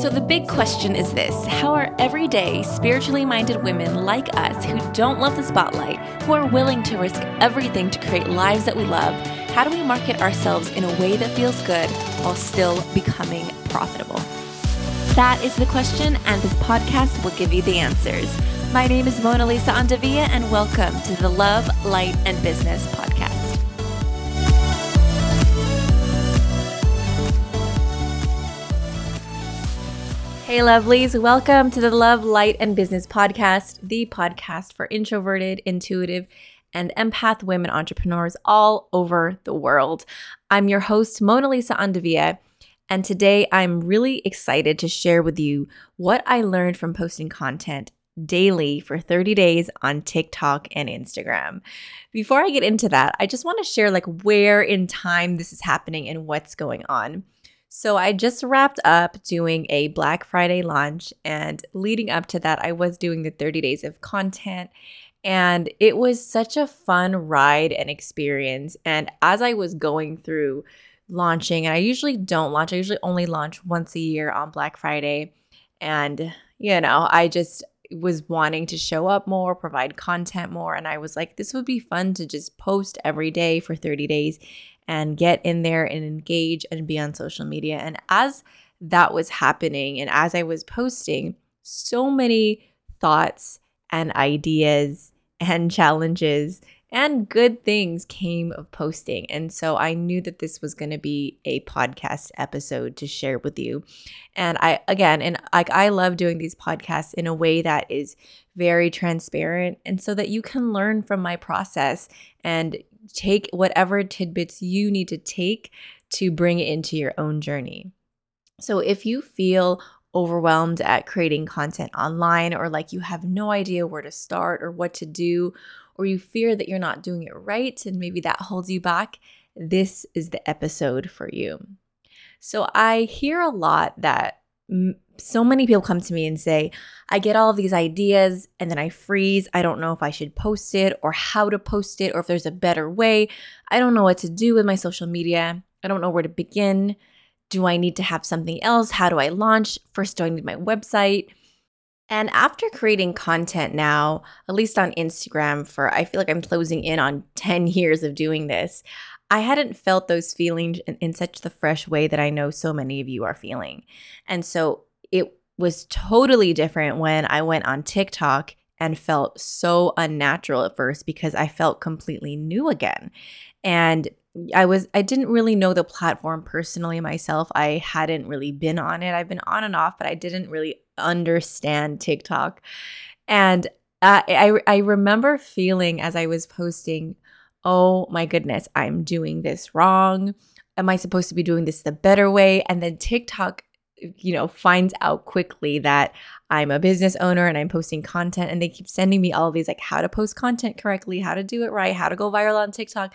So, the big question is this How are everyday, spiritually minded women like us who don't love the spotlight, who are willing to risk everything to create lives that we love, how do we market ourselves in a way that feels good while still becoming profitable? That is the question, and this podcast will give you the answers. My name is Mona Lisa Andavia, and welcome to the Love, Light, and Business podcast. Hey, lovelies, welcome to the Love, Light, and Business podcast, the podcast for introverted, intuitive, and empath women entrepreneurs all over the world. I'm your host, Mona Lisa Andavia, and today I'm really excited to share with you what I learned from posting content daily for 30 days on TikTok and Instagram. Before I get into that, I just want to share like where in time this is happening and what's going on. So I just wrapped up doing a Black Friday launch and leading up to that I was doing the 30 days of content and it was such a fun ride and experience and as I was going through launching and I usually don't launch I usually only launch once a year on Black Friday and you know I just was wanting to show up more, provide content more. And I was like, this would be fun to just post every day for 30 days and get in there and engage and be on social media. And as that was happening and as I was posting, so many thoughts and ideas and challenges and good things came of posting. And so I knew that this was going to be a podcast episode to share with you. And I again, and like I love doing these podcasts in a way that is very transparent and so that you can learn from my process and take whatever tidbits you need to take to bring it into your own journey. So if you feel overwhelmed at creating content online or like you have no idea where to start or what to do, or you fear that you're not doing it right and maybe that holds you back, this is the episode for you. So I hear a lot that so many people come to me and say, I get all of these ideas and then I freeze. I don't know if I should post it or how to post it or if there's a better way. I don't know what to do with my social media. I don't know where to begin. Do I need to have something else? How do I launch? First, do I need my website? And after creating content now, at least on Instagram, for I feel like I'm closing in on 10 years of doing this, I hadn't felt those feelings in, in, such the fresh way that I know so many of you are feeling. And so it was totally different when I went on TikTok and felt so unnatural at first because I felt completely new again. And I was I didn't really know the platform personally myself. I hadn't really been on it. I've been on and off, but I didn't really understand TikTok. And uh, I I remember feeling as I was posting, "Oh my goodness, I'm doing this wrong. Am I supposed to be doing this the better way?" And then TikTok you know, finds out quickly that I'm a business owner and I'm posting content and they keep sending me all these like how to post content correctly, how to do it right, how to go viral on TikTok.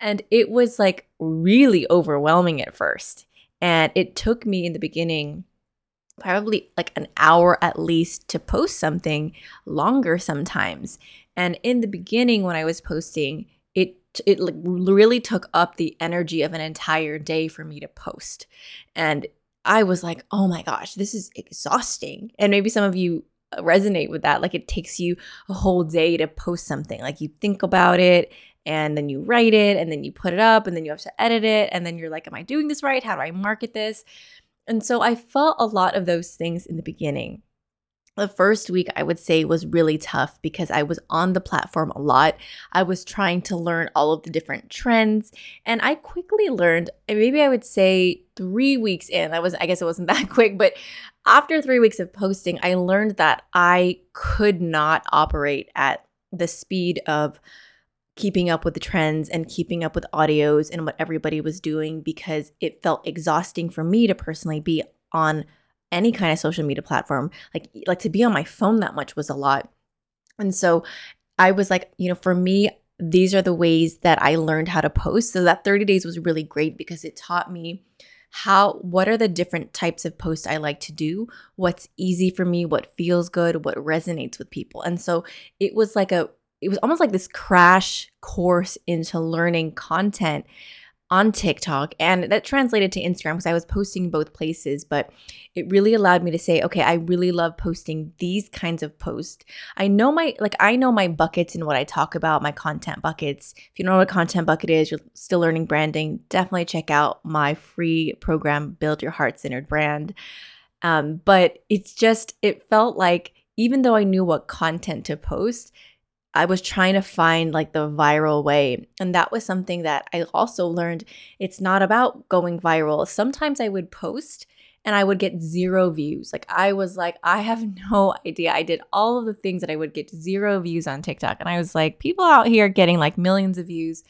And it was like really overwhelming at first. And it took me in the beginning probably like an hour at least to post something, longer sometimes. And in the beginning when I was posting, it it like really took up the energy of an entire day for me to post. And I was like, oh my gosh, this is exhausting. And maybe some of you uh, resonate with that. Like it takes you a whole day to post something. Like you think about it and then you write it and then you put it up and then you have to edit it. And then you're like, am I doing this right? How do I market this? And so I felt a lot of those things in the beginning the first week I would say was really tough because I was on the platform a lot. I was trying to learn all of the different trends and I quickly learned maybe I would say 3 weeks in. I was I guess it wasn't that quick, but after 3 weeks of posting, I learned that I could not operate at the speed of keeping up with the trends and keeping up with audios and what everybody was doing because it felt exhausting for me to personally be on any kind of social media platform like like to be on my phone that much was a lot. And so i was like you know for me these are the ways that i learned how to post. So that 30 days was really great because it taught me how what are the different types of posts i like to do what's easy for me what feels good what resonates with people. And so it was like a it was almost like this crash course into learning content on TikTok and that translated to Instagram because I was posting both places, but it really allowed me to say, okay, I really love posting these kinds of posts. I know my like I know my buckets and what I talk about, my content buckets. If you don't know what a content bucket is, you're still learning branding, definitely check out my free program Build Your Heart-Centered Brand. Um, but it's just it felt like even though I knew what content to post, I was trying to find like the viral way. And that was something that I also learned it's not about going viral. Sometimes I would post and I would get zero views. Like I was like, I have no idea. I did all of the things that I would get zero views on TikTok. And I was like, people out here getting like millions of views.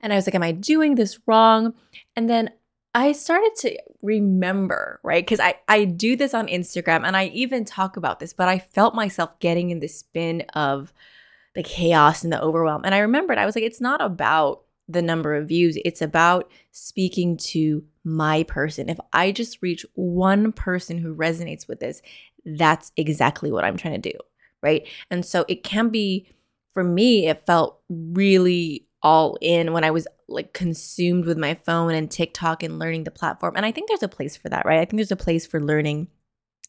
And I was like, am I doing this wrong? And then I started to remember, right? Because I, I do this on Instagram and I even talk about this, but I felt myself getting in the spin of, the chaos and the overwhelm. And I remembered, I was like, it's not about the number of views, it's about speaking to my person. If I just reach one person who resonates with this, that's exactly what I'm trying to do. Right. And so it can be, for me, it felt really all in when I was like consumed with my phone and TikTok and learning the platform. And I think there's a place for that, right? I think there's a place for learning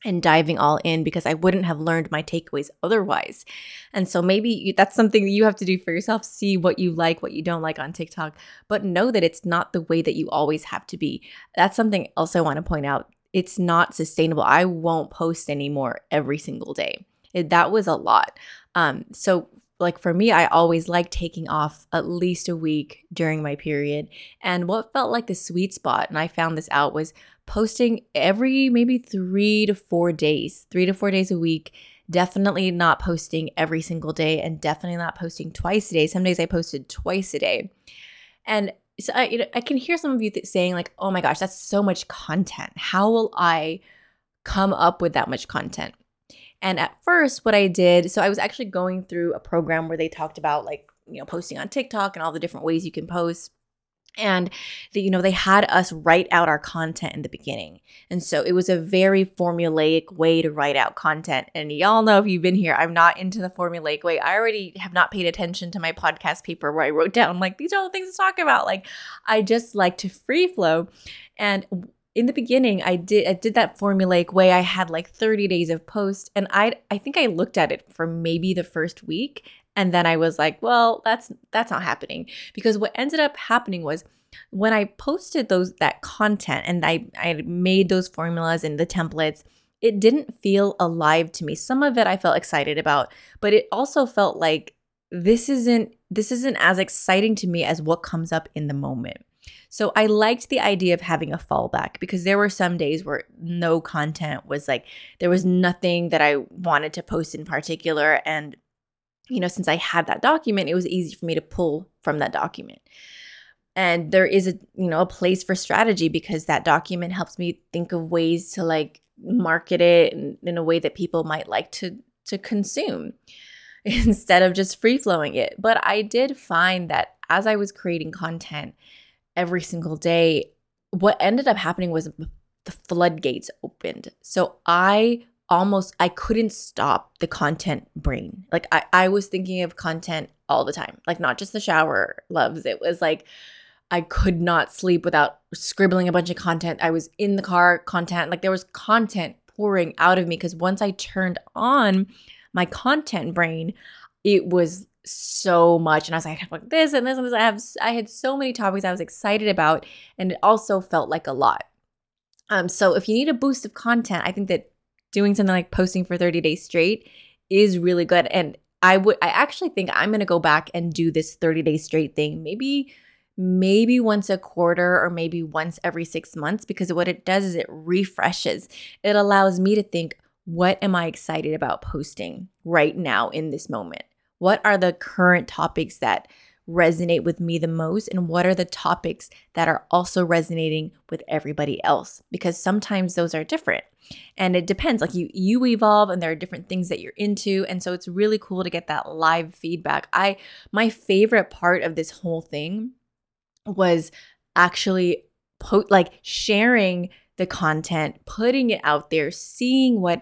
and diving all in because I wouldn't have learned my takeaways otherwise. And so maybe that's something that you have to do for yourself. See what you like, what you don't like on TikTok, but know that it's not the way that you always have to be. That's something else I want to point out. It's not sustainable. I won't post anymore every single day. It, that was a lot. Um, so like for me, I always like taking off at least a week during my period. And what felt like the sweet spot, and I found this out, was posting every maybe three to four days, three to four days a week. Definitely not posting every single day and definitely not posting twice a day. Some days I posted twice a day. And so I, you know, I can hear some of you th- saying, like, oh my gosh, that's so much content. How will I come up with that much content? And at first, what I did, so I was actually going through a program where they talked about like, you know, posting on TikTok and all the different ways you can post and the, you know they had us write out our content in the beginning. And so it was a very formulaic way to write out content. And y'all know if you've been here i'm not into the formulaic way. I already have not paid attention to my podcast paper where i wrote down like these are all the things to talk about. Like i just like to free flow. And in the beginning i did i did that formulaic way. I had like 30 days of post. And i i think i looked at it for maybe the first week and then I was like, well, that's that's not happening because what ended up happening was when I posted those that content and I I made those formulas and the templates, it didn't feel alive to me. Some of it I felt excited about, but it also felt like this isn't this isn't as exciting to me as what comes up in the moment. So I liked the idea of having a fallback because there were some days where no content was like there was nothing that I wanted to post in particular and you know, since I had that document, it was easy for me to pull from that document. And there is a, you know, a place for strategy because that document helps me think of ways to like market it in, in a way that people might like to to consume instead of just free flowing it. But I did find that as I was creating content every single day, what ended up happening was the floodgates opened. So I almost I couldn't stop the content brain. Like I, I was thinking of content all the time. Like not just the shower loves. It was like I could not sleep without scribbling a bunch of content. I was in the car, content. Like there was content pouring out of me because once I turned on my content brain, it was so much and I was like, this and this and this. I have I had so many topics I was excited about and it also felt like a lot. Um, so if you need a boost of content, I think that doing something like posting for 30 days straight is really good. And I would I actually think I'm to go back and do this 30 days straight thing. Maybe maybe once a quarter or maybe once every 6 months because what it does is it refreshes. It allows me to think what am I excited about posting right now in this moment? What are the current topics that resonate with me the most and what are the topics that are also resonating with everybody else? Because sometimes those are different. And it depends like you you evolve and there are different things that you're into and so it's really cool to get that live feedback. I my favorite part of this whole thing was actually po- like sharing the content putting it out there seeing what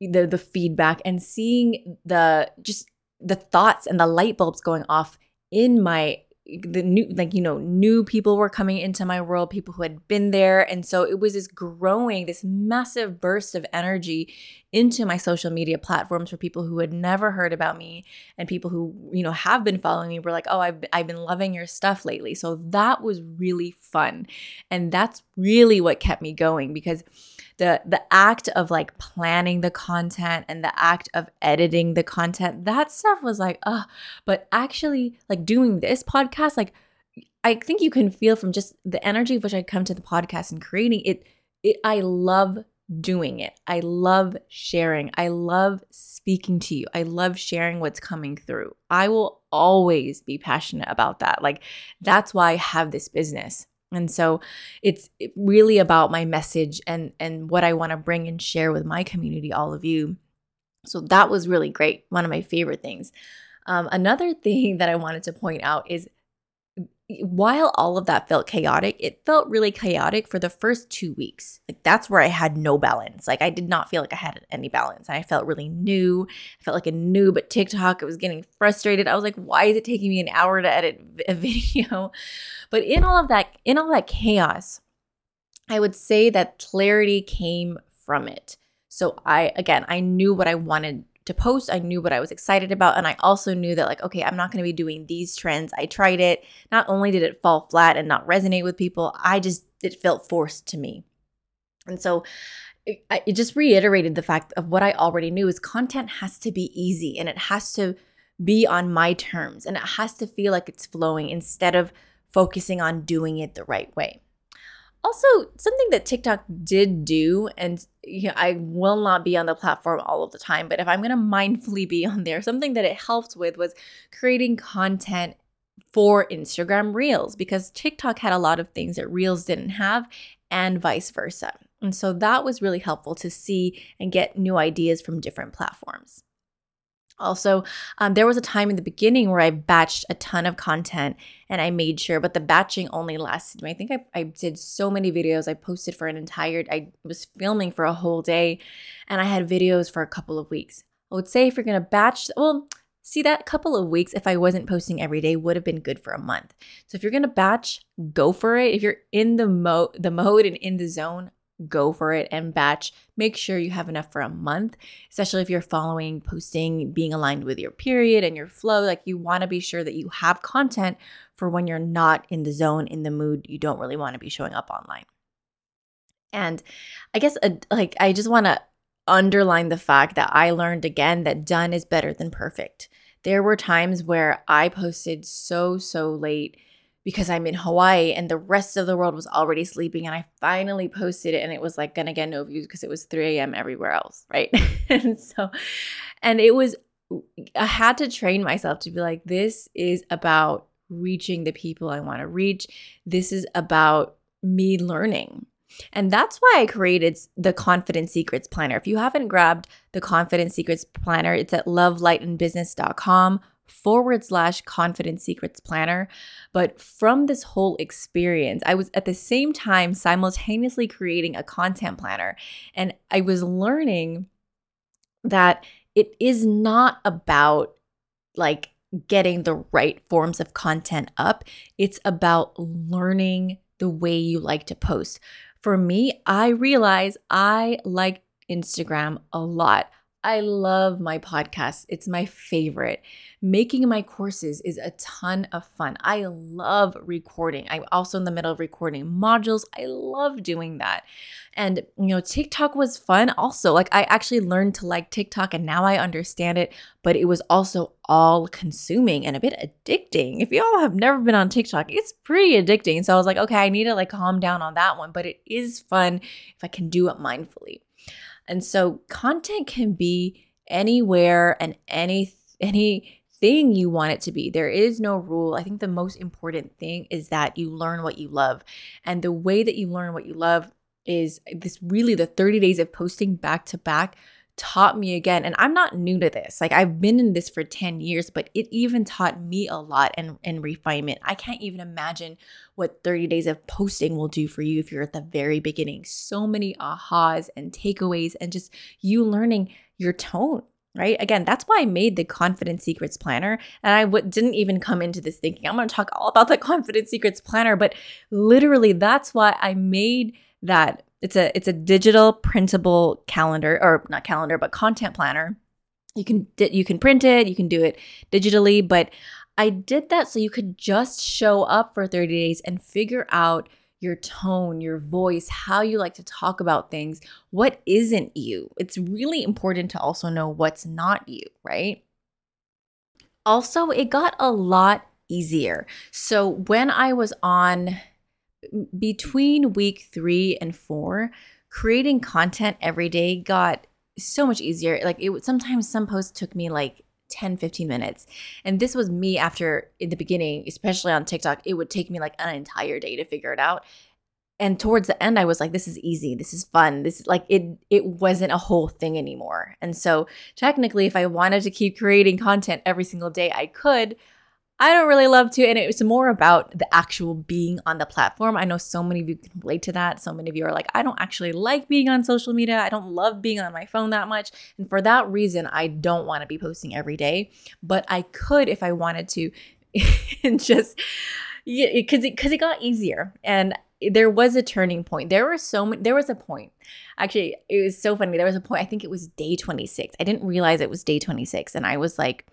the the feedback and seeing the just the thoughts and the light bulbs going off in my the new like you know new people were coming into my world people who had been there. And so it was this growing this massive burst of energy into my social media platforms for people who had never heard about me and people who you know have been following me were like oh I've, I've been loving your stuff lately. So that was really fun. And that's really what kept me going because the the act of like planning the content and the act of editing the content that stuff was like uh but actually like doing this podcast like i think you can feel from just the energy which i come to the podcast and creating it it i love doing it. I love sharing. I love speaking to you. I love sharing what's coming through. I will always be passionate about that. Like that's why i have this business and so it's really about my message and and what I want to bring and share with my community, all of you. So that was really great. One of my favorite things. Um, another thing that I wanted to point out is while all of that felt chaotic, it felt really chaotic for the first two weeks. Like that's where I had no balance. Like I did not feel like I had any balance. I felt really new. I felt like a noob at TikTok. I was getting frustrated. I was like, why is it taking me an hour to edit a video? But in all of that, in all that chaos, I would say that clarity came from it. So I again, I knew what I wanted to post. I knew what I was excited about. And I also knew that, like, okay, I'm not going to be doing these trends. I tried it. Not only did it fall flat and not resonate with people, I just, it felt forced to me. And so it, it just reiterated the fact of what I already knew is content has to be easy and it has to be on my terms and it has to feel like it's flowing instead of focusing on doing it the right way. Also, something that TikTok did do, and you know, I will not be on the platform all of the time, but if I'm going to mindfully be on there, something that it helped with was creating content for Instagram Reels because TikTok had a lot of things that Reels didn't have, and vice versa. And so that was really helpful to see and get new ideas from different platforms. Also, um, there was a time in the beginning where I batched a ton of content and I made sure, but the batching only lasted. I think I, I did so many videos. I posted for an entire, I was filming for a whole day and I had videos for a couple of weeks. I would say if you're going to batch, well, see that couple of weeks, if I wasn't posting every day, would have been good for a month. So if you're going to batch, go for it. If you're in the mode, the mode and in the zone, go for it and batch. Make sure you have enough for a month, especially if you're following, posting, being aligned with your period and your flow. Like you want to be sure that you have content for when you're not in the zone, in the mood, you don't really want to be showing up online. And I guess, uh, like, I just want to underline the fact that I learned again that done is better than perfect. There were times where I posted so, so late because I'm in Hawaii and the rest of the world was already sleeping. And I finally posted it and it was like gonna get no views because it was 3 a.m. everywhere else, right? and so, and it was, I had to train myself to be like, this is about reaching the people I wanna reach. This is about me learning. And that's why I created the Confidence Secrets Planner. If you haven't grabbed the Confidence Secrets Planner, it's at lovelightandbusiness.com forward slash confidence secrets planner. But from this whole experience, I was at the same time simultaneously creating a content planner. And I was learning that it is not about like getting the right forms of content up, it's about learning the way you like to post. For me, I realize I like Instagram a lot. I love my podcast. It's my favorite. Making my courses is a ton of fun. I love recording. I'm also in the middle of recording modules. I love doing that. And, you know, TikTok was fun also. Like, I actually learned to like TikTok and now I understand it, but it was also all consuming and a bit addicting. If y'all have never been on TikTok, it's pretty addicting. So I was like, okay, I need to like calm down on that one, but it is fun if I can do it mindfully. And so content can be anywhere and any anything you want it to be. There is no rule. I think the most important thing is that you learn what you love. And the way that you learn what you love is this really the 30 days of posting back to back taught me again and i'm not new to this like i've been in this for 10 years but it even taught me a lot and, and refinement i can't even imagine what 30 days of posting will do for you if you're at the very beginning so many ahas and takeaways and just you learning your tone right? Again, that's why I made the Confidence Secrets Planner. And I w- didn't even come into this thinking, I'm going to talk all about the Confidence Secrets Planner, but literally that's why I made that. It's a it's a digital printable calendar or not calendar, but content planner. You can you can print it, you can do it digitally, but I did that so you could just show up for 30 days and figure out your tone, your voice, how you like to talk about things, what isn't you. It's really important to also know what's not you, right? Also, it got a lot easier. So when I was on between week three and four, creating content every day got so much easier. Like it would sometimes some posts took me like 10 15 minutes. And this was me after in the beginning especially on tiktok it would take me like an entire day to figure it out. And towards the end i was like this is easy. This is fun. This is like it it wasn't a whole thing anymore. And so technically if i wanted to keep creating content every single day i could I don't really love to. And it's more about the actual being on the platform. I know so many of you can relate to that. So many of you are like, I don't actually like being on social media. I don't love being on my phone that much. And for that reason, I don't want to be posting every day. But I could if I wanted to. and just because it, cause it got easier. And there was a turning point. There were so many, there was a point. Actually, it was so funny. There was a point, I think it was day 26. I didn't realize it was day 26. And I was like,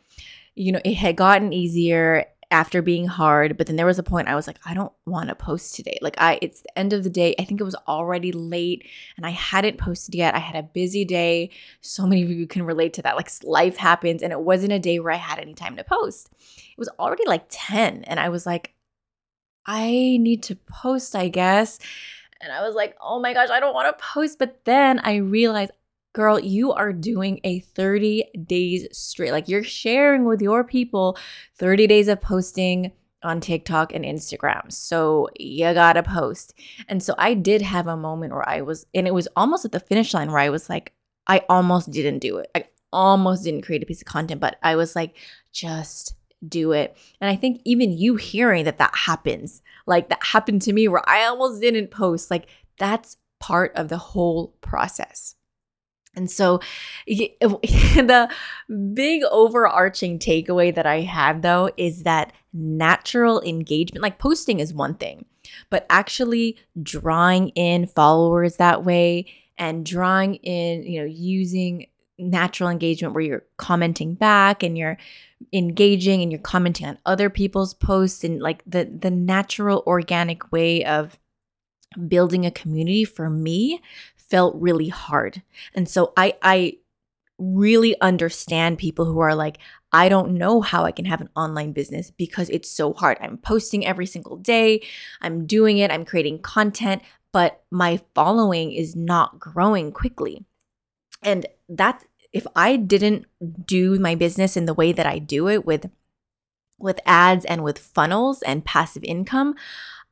you know, it had gotten easier after being hard, but then there was a point I was like, I don't want to post today. Like I it's the end of the day. I think it was already late and I hadn't posted yet. I had a busy day. So many of you can relate to that. Like life happens and it wasn't a day where I had any time to post. It was already like 10 and I was like I need to post, I guess. And I was like, "Oh my gosh, I don't want to post." But then I realized girl, you are doing a 30 days straight. Like you're sharing with your people 30 days of posting on TikTok and Instagram. So you gotta post. And so I did have a moment where I was, and it was almost at the finish line where I was like, I almost didn't do it. I almost didn't create a piece of content, but I was like, just do it. And I think even you hearing that that happens, like that happened to me where I almost didn't post, like that's part of the whole process. And so, the big overarching takeaway that I had though is that natural engagement, like posting is one thing, but actually drawing in followers that way and drawing in, you know, using natural engagement where you're commenting back and you're engaging and you're commenting on other people's posts and like the the natural organic way of building a community for me felt really hard. And so I I really understand people who are like I don't know how I can have an online business because it's so hard. I'm posting every single day. I'm doing it. I'm creating content, but my following is not growing quickly. And that if I didn't do my business in the way that I do it with with ads and with funnels and passive income,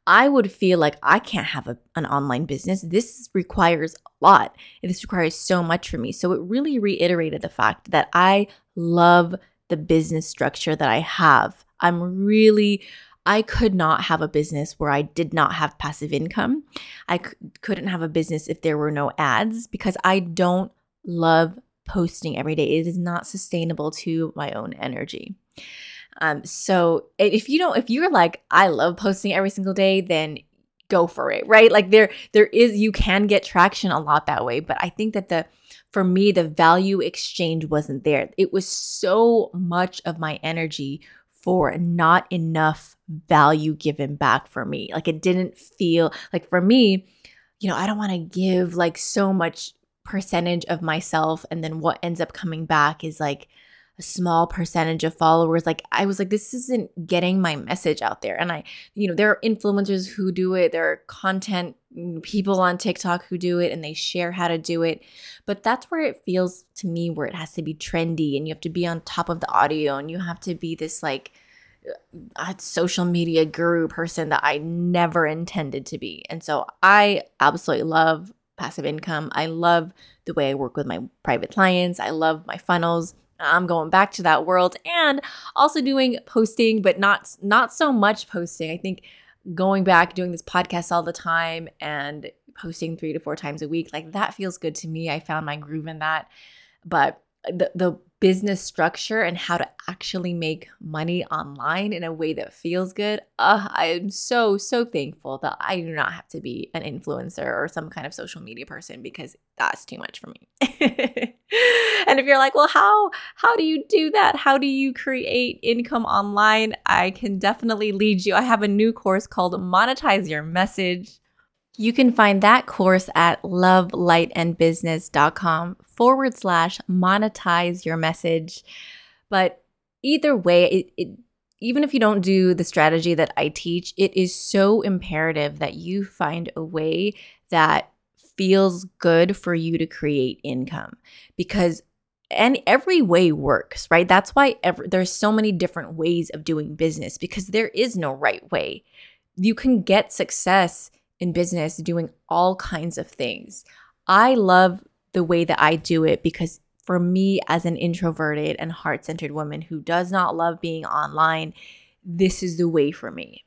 I would feel like I can't have a, an online business. This requires a lot. This requires so much for me. So it really reiterated the fact that I love the business structure that I have. I'm really, I could not have a business where I did not have passive income. I c- couldn't have a business if there were no ads because I don't love posting every day. It is not sustainable to my own energy. Um, so if you don't, if you're like, I love posting every single day, then go for it, right? Like there, there is, you can get traction a lot that way. But I think that the, for me, the value exchange wasn't there. It was so much of my energy for not enough value given back for me. Like it didn't feel like for me, you know, I don't want to give like so much percentage of myself and then what ends up coming back is like a small percentage of followers like i was like this isn't getting my message out there. And i you know there are influencers who do it. There are content mm, people on tiktok who do it and they share how to do it. But that's where it feels to me where it has to be trendy and you have to be on top of the audio and you have to be this like uh, social media guru person that i never intended to be. And so i absolutely love passive income. I love the way i work with my private clients. I love my funnels I'm going back to that world and also doing posting, but not not so much posting. I think going back doing this podcast all the time and posting three to four times a week, like that feels good to me. I found my groove in that. But the the business structure and how to actually make money online in a way that feels good, uh, I am so, so thankful that I do not have to be an influencer or some kind of social media person because that's too much for me. and if you're like, well, how how do you do that? How do you create income online? I can definitely lead you. I have a new course called Monetize Your Message. You can find that course at lovelightandbusiness.com forward slash monetize your message. But either way, it, it, even if you don't do the strategy that I teach, it is so imperative that you find a way that feels good for you to create income because and every way works, right? That's why every, there's so many different ways of doing business because there is no right way. You can get success in business doing all kinds of things. I love the way that I do it because for me, as an introverted and heart centered woman who does not love being online, this is the way for me.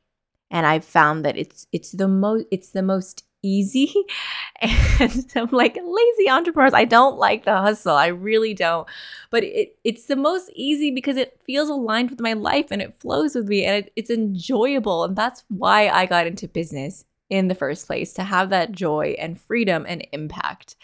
And I've found that it's it's the most it's the most easy. And I'm like lazy entrepreneurs. I don't like the hustle. I really don't. But it it's the most easy because it feels aligned with my life and it flows with me and it, it's enjoyable. And that's why I got into business in the first place to have that joy and freedom and impact.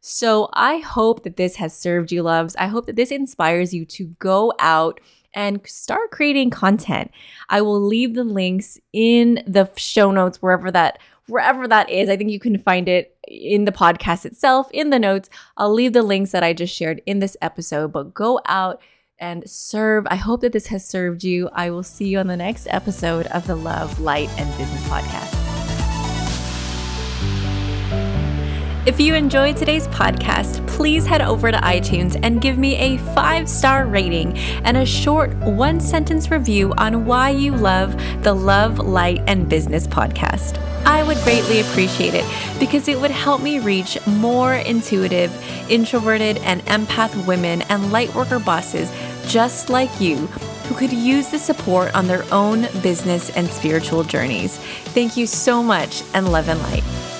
So I hope that this has served you, loves. I hope that this inspires you to go out and start creating content. I will leave the links in the show notes wherever that wherever that is. I think you can find it in the podcast itself, in the notes. I'll leave the links that I just shared in this episode, but go out and serve. I hope that this has served you. I will see you on the next episode of the Love, Light, and Business Podcast. If you enjoyed today's podcast, please head over to iTunes and give me a five star rating and a short one sentence review on why you love the Love, Light, and Business podcast. I would greatly appreciate it because it would help me reach more intuitive, introverted, and empath women and lightworker bosses just like you who could use the support on their own business and spiritual journeys. Thank you so much and love and light.